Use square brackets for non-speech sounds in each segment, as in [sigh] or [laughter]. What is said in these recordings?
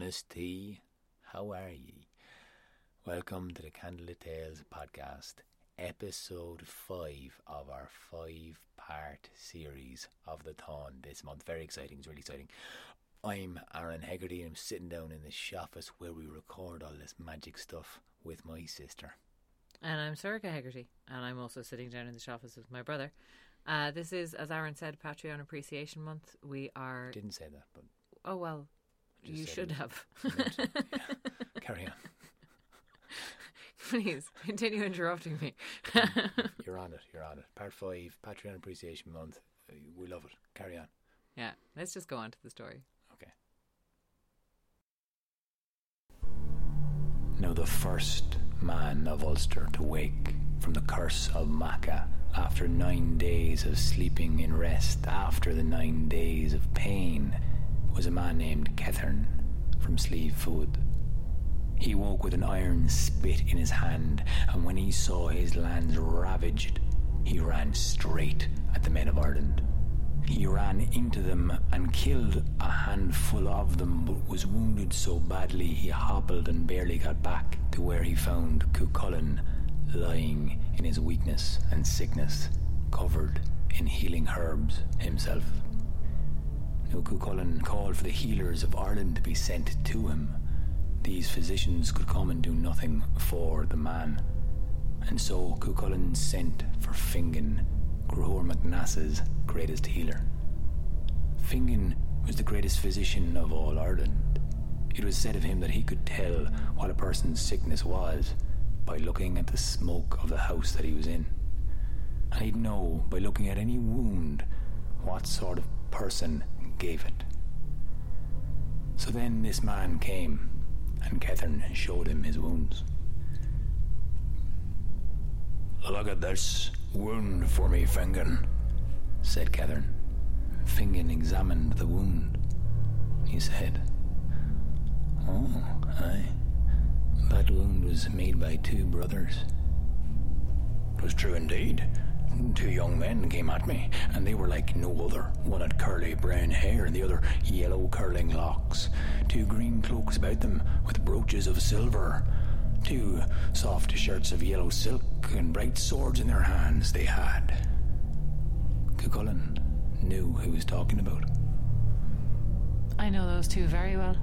Tea. How are ye? Welcome to the Candlelit Tales podcast, episode 5 of our five part series of the Táin this month. Very exciting, it's really exciting. I'm Aaron Hegarty and I'm sitting down in the office where we record all this magic stuff with my sister. And I'm Sorcha Hegarty, and I'm also sitting down in the office with my brother. Uh, this is, as Aaron said, Patreon Appreciation Month. We are. Didn't say that, but Oh, well, you should have. [laughs] carry on. Please continue interrupting me. [laughs] You're on it. You're on it. Part five, Patreon Appreciation Month. We love it. Carry on. yeah, let's just go on to the story. Okay. Now, the first man of Ulster to wake from the curse of Macha after nine days of sleeping in rest after the nine days of pain was a man named Kethern from Slieve Food. He woke with an iron spit in his hand, and when he saw his lands ravaged, he ran straight at the men of Ireland. He ran into them and killed a handful of them, but was wounded so badly he hobbled and barely got back to where he found Cuchulainn lying in his weakness and sickness, covered in healing herbs himself. Now Cuchulainn called for the healers of Ireland to be sent to him. These physicians could come and do nothing for the man. And so Cuchulainn sent for Fingon, Grohor MacNass's greatest healer. Fingon was the greatest physician of all Ireland. It was said of him that he could tell what a person's sickness was by looking at the smoke of the house that he was in. And he'd know by looking at any wound what sort of person gave it. So then this man came, and Kethern showed him his wounds. Look at this wound for me, Fingon, said Kethern. Fingon examined the wound. He said, Oh, aye. That wound was made by two brothers. 'Twas true indeed. Two young men came at me, and they were like no other. One had curly brown hair, and the other yellow curling locks. Two green cloaks about them, with brooches of silver. Two soft shirts of yellow silk, and bright swords in their hands they had. Cuchulainn knew who he was talking about. I know those two very well.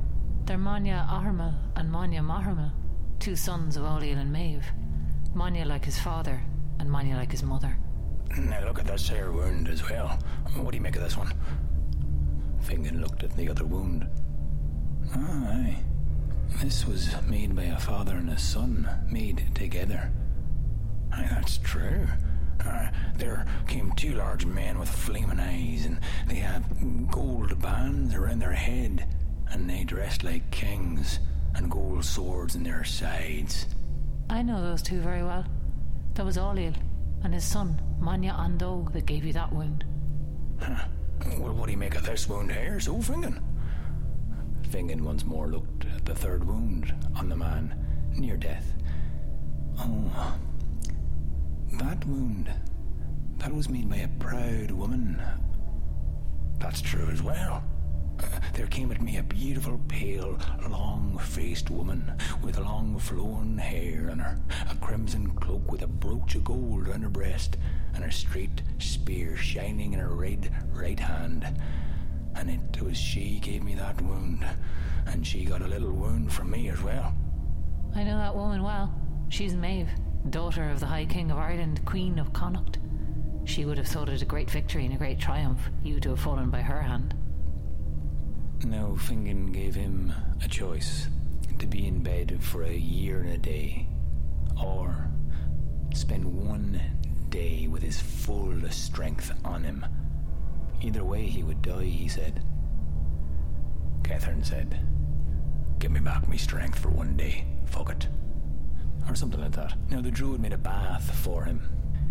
They're Manya Aharmel and Manya Maharmel, two sons of Ailill and Maeve. Manya like his father, and Manya like his mother. Now look at that here wound as well. What do you make of this one? Fingon looked at the other wound. Aye. This was made by a father and a son, made together. Aye, that's true. Uh, there came two large men with flaming eyes, and they had gold bands around their head, and they dressed like kings, and gold swords in their sides. I know those two very well. That was Ailill and his son, Manya Ando, that gave you that wound. Well, what do you make of this wound here, so Fingon? Fingon once more looked at the third wound on the man, near death. Oh, that wound. That was made by a proud woman. That's true as well. There came at me a beautiful, pale, long faced woman with long flowing hair and her a crimson cloak with a brooch of gold on her breast and her straight spear shining in her red right hand. And it was she gave me that wound, and she got a little wound from me as well. I know that woman well. She's Maeve, daughter of the High King of Ireland, Queen of Connacht. She would have thought it a great victory and a great triumph, you to have fallen by her hand. Now Fingon gave him a choice to be in bed for a year and a day, or spend one day with his full strength on him. Either way, he would die, he said. Kethern said, Give me back me strength for one day. Fuck it. Or something like that. Now, the druid made a bath for him.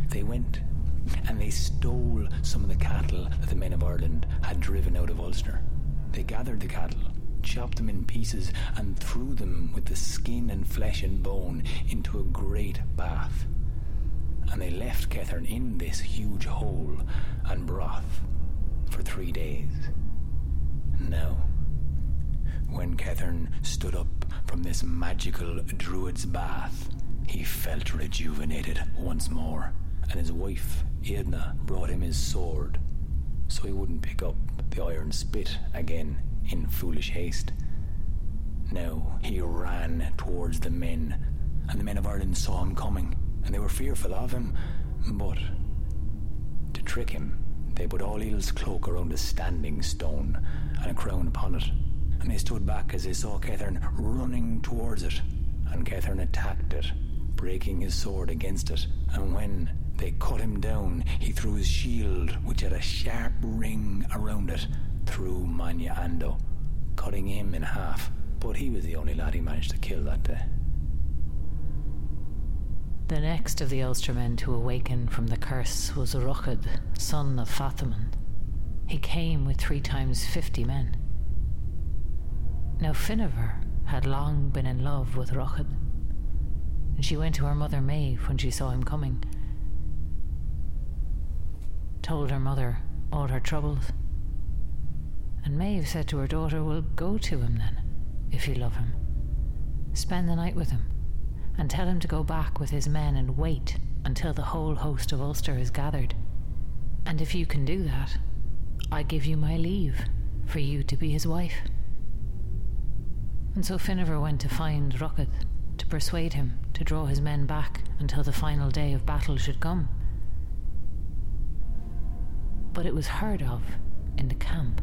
They went and they stole some of the cattle that the men of Ireland had driven out of Ulster. They gathered the cattle, chopped them in pieces, and threw them with the skin and flesh and bone into a great bath. And they left Kethern in this huge hole and broth for three days. Now, when Kethern stood up from this magical druid's bath, he felt rejuvenated once more, and his wife, Edna, brought him his sword, so he wouldn't pick up the iron spit again in foolish haste. Now he ran towards the men, and the men of Ireland saw him coming, and they were fearful of him, but to trick him, they put Ailill's cloak around a standing stone and a crown upon it, and they stood back as they saw Kethern running towards it, and Kethern attacked it, breaking his sword against it, and when they cut him down, he threw his shield, which had a sharp ring around it, through Manya Ando, cutting him in half, but he was the only lad he managed to kill that day. The next of the Ulstermen to awaken from the curse was Ruchad, son of Fathaman. He came with three times fifty men. Now Finiver had long been in love with Ruchad, and she went to her mother Maeve when she saw him coming, told her mother all her troubles. And Maeve said to her daughter, Well, go to him then, if you love him. Spend the night with him and tell him to go back with his men and wait until the whole host of Ulster is gathered. And if you can do that, I give you my leave for you to be his wife. And so Finiver went to find Ruchad to persuade him to draw his men back until the final day of battle should come. But it was heard of in the camp.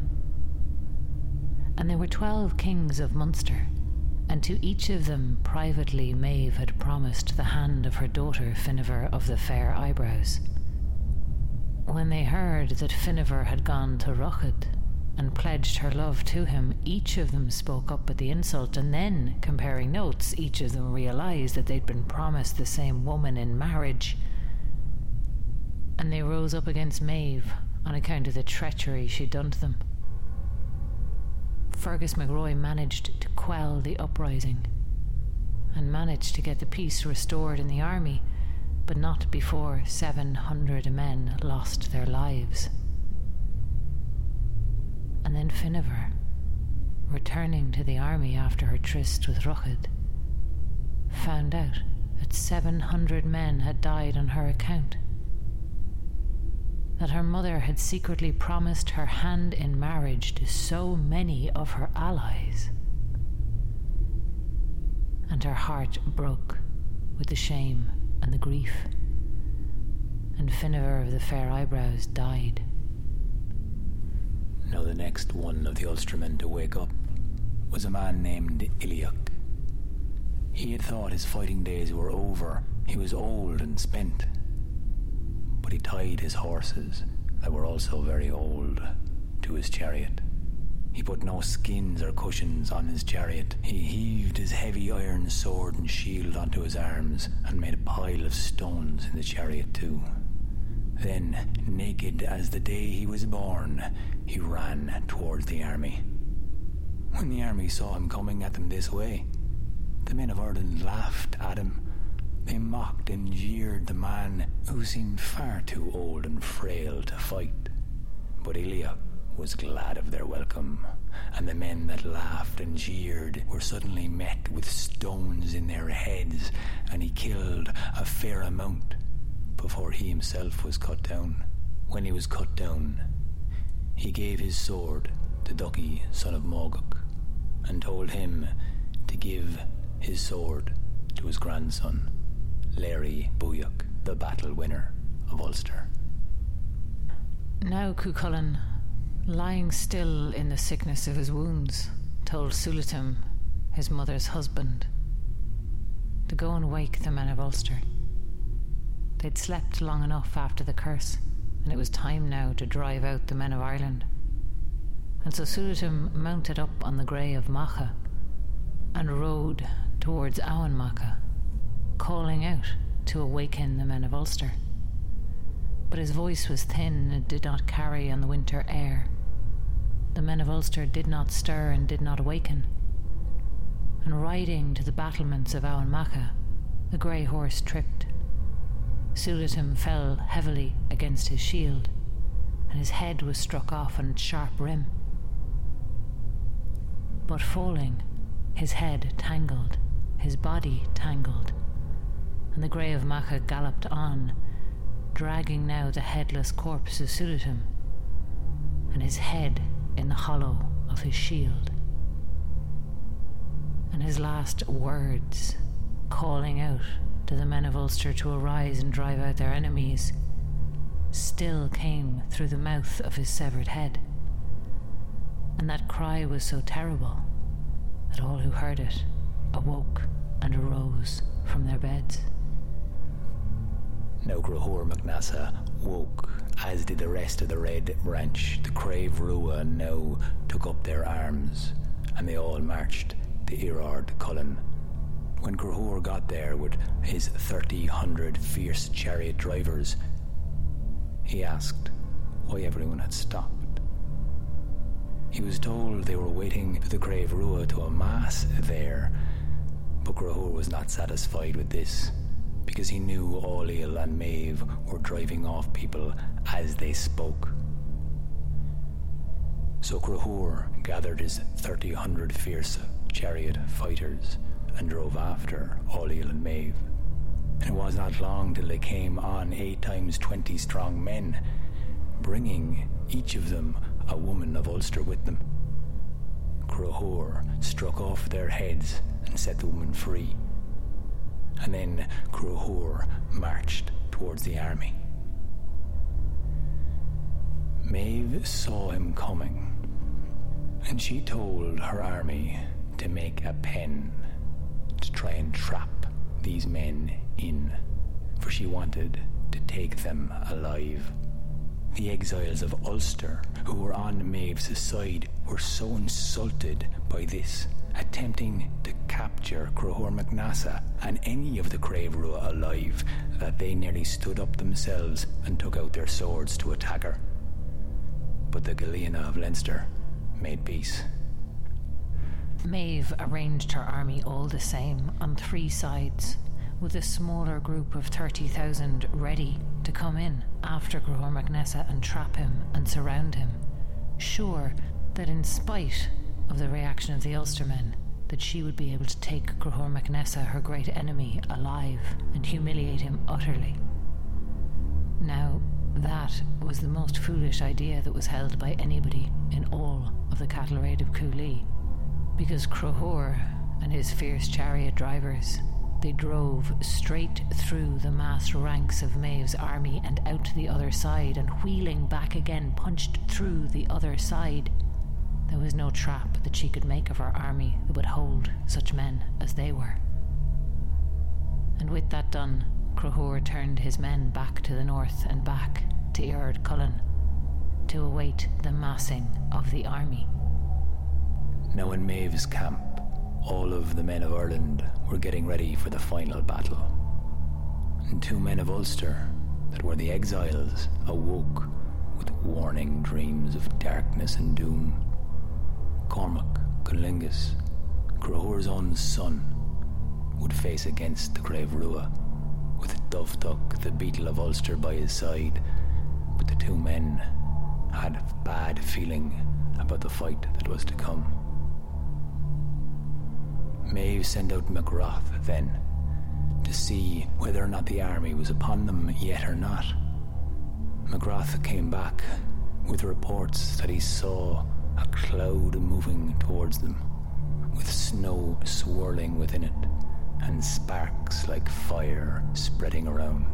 And there were twelve kings of Munster and to each of them privately Maeve had promised the hand of her daughter Finiver of the Fair Eyebrows. When they heard that Finiver had gone to Ruchad and pledged her love to him, each of them spoke up at the insult, and then, comparing notes, each of them realized that they'd been promised the same woman in marriage. And they rose up against Maeve on account of the treachery she'd done to them. Fergus McRoy managed to quell the uprising and managed to get the peace restored in the army, but not before 700 men lost their lives. And then Finiver, returning to the army after her tryst with Ruchad, found out that 700 men had died on her account that her mother had secretly promised her hand in marriage to so many of her allies. And her heart broke with the shame and the grief. And Finiver of the Fair Eyebrows died. Now, the next one of the Ulstermen to wake up was a man named Iliach. He had thought his fighting days were over. He was old and spent he tied his horses, that were also very old, to his chariot. He put no skins or cushions on his chariot. He heaved his heavy iron sword and shield onto his arms and made a pile of stones in the chariot too. Then, naked as the day he was born, he ran towards the army. When the army saw him coming at them this way, the men of Ireland laughed at him they mocked and jeered the man who seemed far too old and frail to fight. But Ilya was glad of their welcome, and the men that laughed and jeered were suddenly met with stones in their heads, and he killed a fair amount before he himself was cut down. When he was cut down, he gave his sword to Ducky, son of Mogok, and told him to give his sword to his grandson. Láegaire Búadach, the battle winner of Ulster. Now Cuchulainn, lying still in the sickness of his wounds, told Sulatim, his mother's husband, to go and wake the men of Ulster. They'd slept long enough after the curse, and it was time now to drive out the men of Ireland. And so Sulatim mounted up on the grey of Macha and rode towards Emain Macha calling out to awaken the men of Ulster. But his voice was thin and did not carry on the winter air. The men of Ulster did not stir and did not awaken. And riding to the battlements of Emain Macha, the grey horse tripped. Sulatim fell heavily against his shield, and his head was struck off on its sharp rim. but falling, his head tangled, his body tangled, and the grey of Macha galloped on, dragging now the headless corpse of Sulitim, and his head in the hollow of his shield. And his last words, calling out to the men of Ulster to arise and drive out their enemies, still came through the mouth of his severed head. And that cry was so terrible that all who heard it awoke and arose from their beds. Now Grahor MacNassa woke, as did the rest of the Red Branch. The Crave Rua now took up their arms, and they all marched to Erard Cullen. When Grahor got there with his thirty hundred fierce chariot drivers, he asked why everyone had stopped. He was told they were waiting for the Crave Rua to amass there, but Grahor was not satisfied with this because he knew Ailill and Maeve were driving off people as they spoke. So Grahor gathered his thirty hundred fierce chariot fighters and drove after Ailill and Maeve. And it was not long till they came on eight times twenty strong men, bringing each of them a woman of Ulster with them. Grahor struck off their heads and set the woman free and then Grahor marched towards the army. Maeve saw him coming, and she told her army to make a pen to try and trap these men in, for she wanted to take them alive. The exiles of Ulster, who were on Maeve's side, were so insulted by this attempting to capture Crahor MacNassa and any of the Crave Rua alive that they nearly stood up themselves and took out their swords to attack her. But the Galena of Leinster made peace. Maeve arranged her army all the same on three sides, with a smaller group of 30,000 ready to come in after Grahor MacNessa and trap him and surround him, sure that in spite of the reaction of the Ulstermen that she would be able to take Grahor MacNessa, her great enemy, alive and humiliate him utterly. Now, that was the most foolish idea that was held by anybody in all of the cattle raid of Cooley, because Crahor and his fierce chariot drivers they drove straight through the massed ranks of Maeve's army and out to the other side, and wheeling back again, punched through the other side. There was no trap that she could make of her army that would hold such men as they were. And with that done, Crahor turned his men back to the north and back to Eard Cullen to await the massing of the army. Now in Maeve's camp, all of the men of Ireland were getting ready for the final battle. And two men of Ulster, that were the exiles, awoke with warning dreams of darkness and doom. Cormac, Conlingus, Grahor's own son, would face against the Crave Rua, with Dovtuck, the beetle of Ulster, by his side. But the two men had a bad feeling about the fight that was to come. Maeve sent out MacRoth then to see whether or not the army was upon them yet or not. MacRoth came back with reports that he saw a cloud moving towards them, with snow swirling within it and sparks like fire spreading around.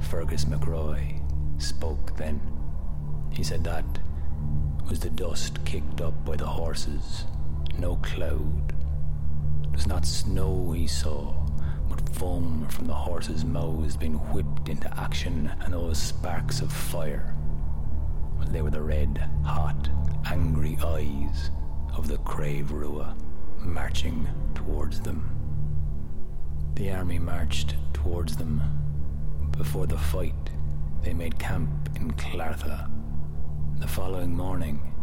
Fergus McRoy spoke then. He said that was the dust kicked up by the horses, no cloud. It was not snow he saw, but foam from the horses' mouths being whipped into action and those sparks of fire they were the red, hot, angry eyes of the Crave Rua marching towards them. The army marched towards them. Before the fight, they made camp in Clartha. The following morning,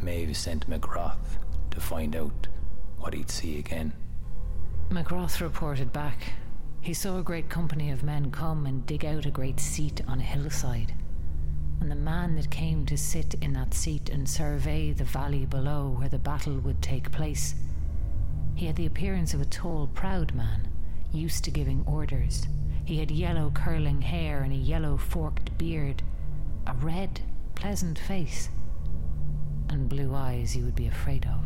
Maeve sent MacRoth to find out what he'd see again. MacRoth reported back. He saw a great company of men come and dig out a great seat on a hillside and the man that came to sit in that seat and survey the valley below where the battle would take place. He had the appearance of a tall, proud man, used to giving orders. He had yellow curling hair and a yellow forked beard, a red, pleasant face, and blue eyes you would be afraid of.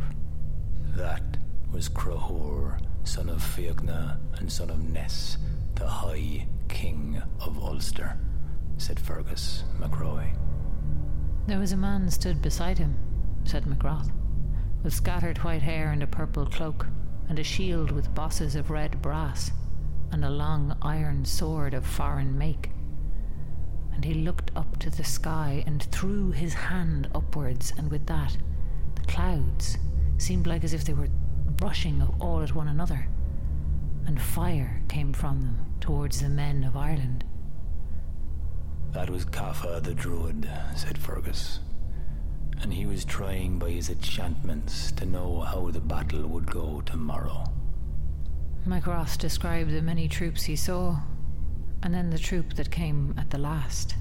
That was Crohor, son of Fiogna and son of Ness, the High King of Ulster, said Fergus McRoy. There was a man stood beside him, said MacRoth, with scattered white hair and a purple cloak, and a shield with bosses of red brass, and a long iron sword of foreign make. And he looked up to the sky and threw his hand upwards, and with that, the clouds seemed like as if they were rushing all at one another, and fire came from them towards the men of Ireland. That was Kaffa the Druid, said Fergus. And he was trying by his enchantments to know how the battle would go tomorrow. MacRoth described the many troops he saw, and then the troop that came at the last.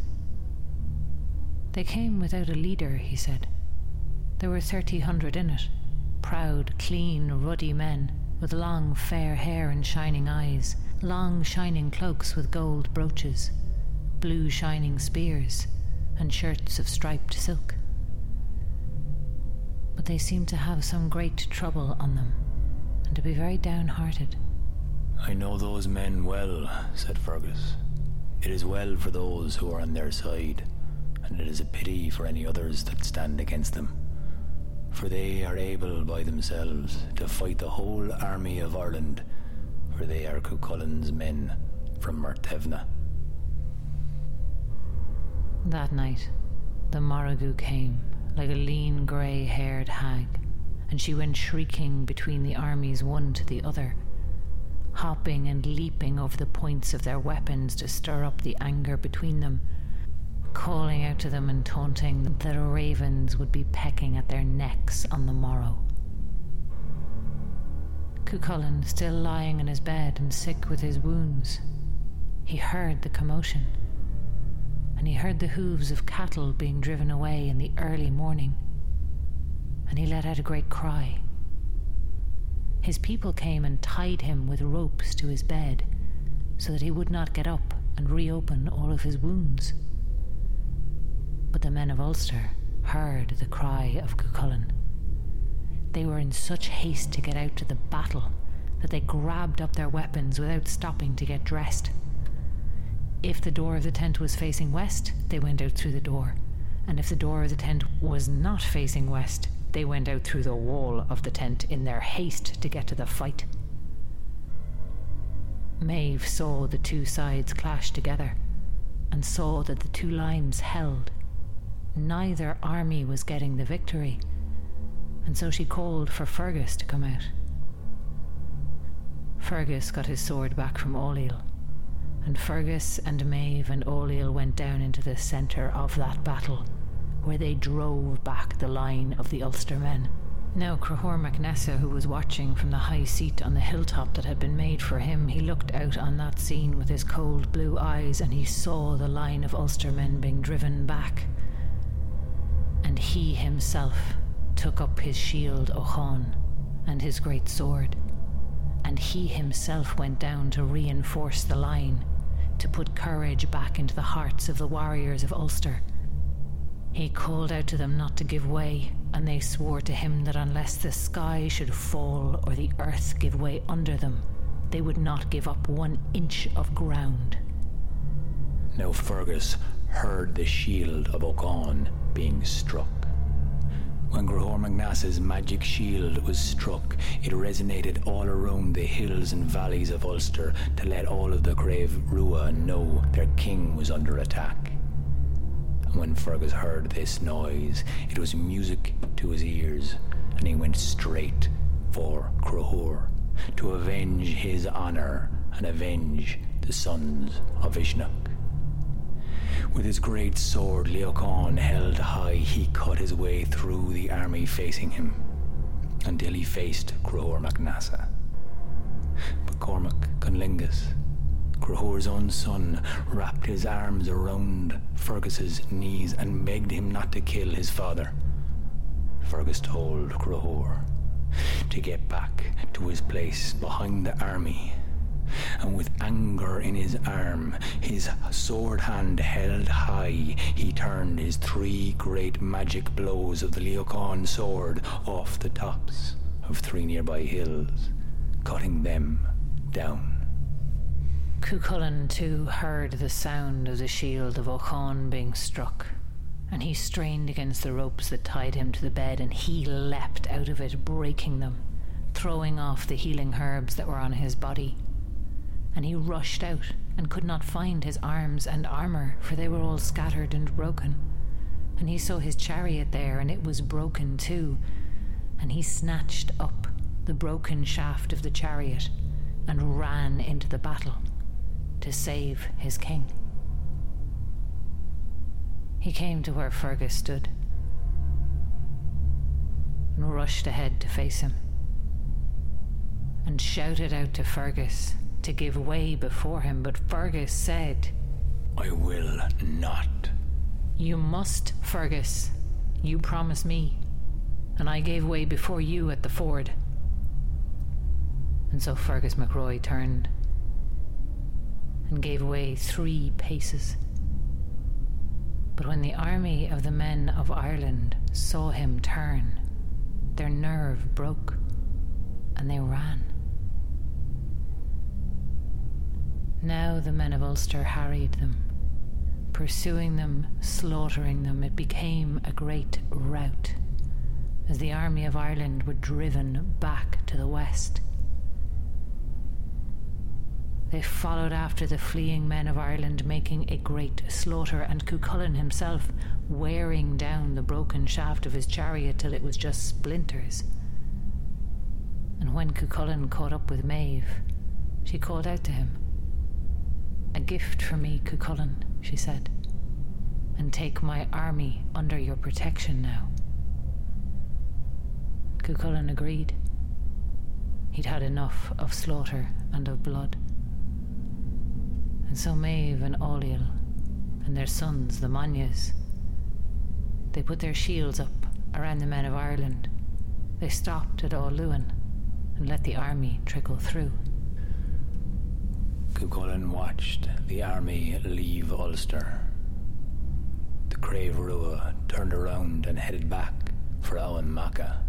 They came without a leader, he said. There were thirty hundred in it, proud, clean, ruddy men, with long, fair hair and shining eyes, long, shining cloaks with gold brooches, blue, shining spears, and shirts of striped silk. But they seemed to have some great trouble on them, and to be very downhearted. I know those men well, said Fergus. It is well for those who are on their side, and it is a pity for any others that stand against them for they are able by themselves to fight the whole army of Ireland, for they are Cuchullin's men from Mertevna. That night, the Morrigu came like a lean grey haired hag, and she went shrieking between the armies one to the other, hopping and leaping over the points of their weapons to stir up the anger between them calling out to them and taunting that ravens would be pecking at their necks on the morrow. Cuchulain, still lying in his bed and sick with his wounds, he heard the commotion, and he heard the hooves of cattle being driven away in the early morning, and he let out a great cry. His people came and tied him with ropes to his bed so that he would not get up and reopen all of his wounds. But the men of Ulster heard the cry of Cuchulain. They were in such haste to get out to the battle that they grabbed up their weapons without stopping to get dressed. If the door of the tent was facing west, they went out through the door, and if the door of the tent was not facing west, they went out through the wall of the tent in their haste to get to the fight. Maeve saw the two sides clash together and saw that the two lines held neither army was getting the victory, and so she called for Fergus to come out. Fergus got his sword back from Ailill, and Fergus and Maeve and Ailill went down into the centre of that battle, where they drove back the line of the Ulster men. Now Crohor MacNessa, who was watching from the high seat on the hilltop that had been made for him, he looked out on that scene with his cold blue eyes, and he saw the line of Ulster men being driven back. And he himself took up his shield Ochon and his great sword, and he himself went down to reinforce the line, to put courage back into the hearts of the warriors of Ulster. He called out to them not to give way, and they swore to him that unless the sky should fall or the earth give way under them, they would not give up one inch of ground. Now Fergus heard the shield of Ochon being struck. When Grahor MacNassa's magic shield was struck, it resonated all around the hills and valleys of Ulster to let all of the Crave Rua know their king was under attack. And when Fergus heard this noise, it was music to his ears, and he went straight for Crohor to avenge his honour and avenge the sons of Uisnech. With his great sword Leocon held high, he cut his way through the army facing him until he faced Crohor MacNassa. But Cormac Conlingus, Grohor's own son, wrapped his arms around Fergus's knees and begged him not to kill his father. Fergus told Grohor to get back to his place behind the army and with anger in his arm, his sword hand held high, he turned his three great magic blows of the Leocan sword off the tops of three nearby hills, cutting them down. Cuchulainn too heard the sound of the shield of Ochon being struck, and he strained against the ropes that tied him to the bed, and he leapt out of it, breaking them, throwing off the healing herbs that were on his body and he rushed out and could not find his arms and armour, for they were all scattered and broken. And he saw his chariot there, and it was broken too. And he snatched up the broken shaft of the chariot and ran into the battle to save his king. He came to where Fergus stood and rushed ahead to face him and shouted out to Fergus to give way before him, but Fergus said, I will not. You must, Fergus. You promised me, and I gave way before you at the ford. And so Fergus McRoy turned and gave way three paces. But when the army of the men of Ireland saw him turn, their nerve broke and they ran. Now the men of Ulster harried them, pursuing them, slaughtering them. It became a great rout as the army of Ireland were driven back to the west. They followed after the fleeing men of Ireland, making a great slaughter, and Cuchulainn himself wearing down the broken shaft of his chariot till it was just splinters. And when Cuchulainn caught up with Maeve, she called out to him. A gift for me, Cuchulainn, she said, and take my army under your protection now. Cuchulainn agreed. He'd had enough of slaughter and of blood. And so Maeve and Ailill and their sons, the Manyas, they put their shields up around the men of Ireland. They stopped at Luan and let the army trickle through. Cuchulainn watched the army leave Ulster. The Crave Rua turned around and headed back for Emain Macha.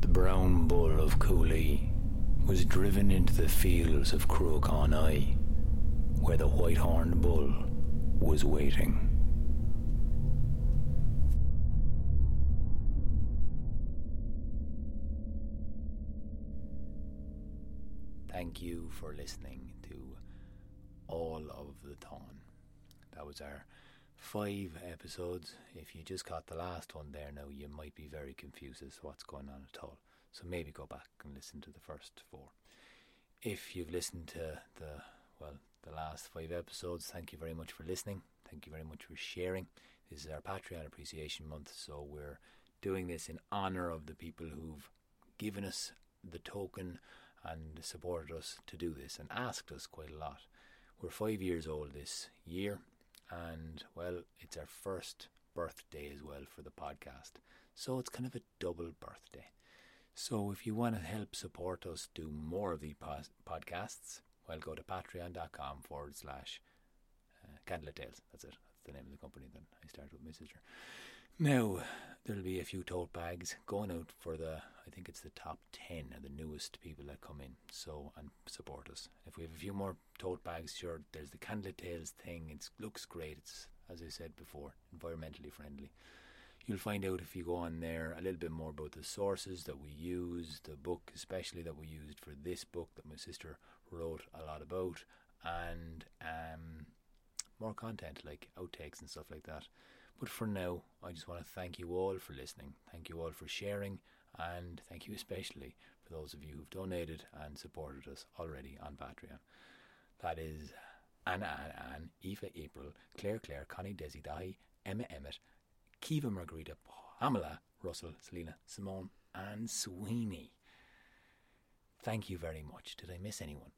The brown bull of Cooley was driven into the fields of Cruachan where the white horned bull was waiting. Thank you for listening all of the Táin. That was our five episodes. If you just got the last one there now, you might be very confused as to what's going on at all. So maybe go back and listen to the first four. If you've listened to the well, the last five episodes, thank you very much for listening. Thank you very much for sharing. This is our Patreon Appreciation Month, so we're doing this in honor of the people who've given us the token and supported us to do this and asked us quite a lot. We're five years old this year, and well, it's our first birthday as well for the podcast. So it's kind of a double birthday. So if you want to help support us do more of these podcasts, well, go to patreon.com forward slash uh, Tales. That's it. That's the name of the company that I started with sister. Now, there'll be a few tote bags going out for the, I think it's the top 10 of the newest people that come in. So, and support us. If we have a few more tote bags, sure, there's the Candlelit Tales thing. It looks great. It's, as I said before, environmentally friendly. You'll find out if you go on there a little bit more about the sources that we use, the book especially that we used for this book that my sister wrote a lot about, and um, more content like outtakes and stuff like that. But for now, I just want to thank you all for listening. Thank you all for sharing. And thank you especially for those of you who've donated and supported us already on Patreon. That is Anna Anne, Anne Aoife April, Claire Claire, Connie Desi Dahi, Emma Emmett, Kiva Margarita, Pamela, Russell, Selena, Simone, and Sweeney. Thank you very much. Did I miss anyone?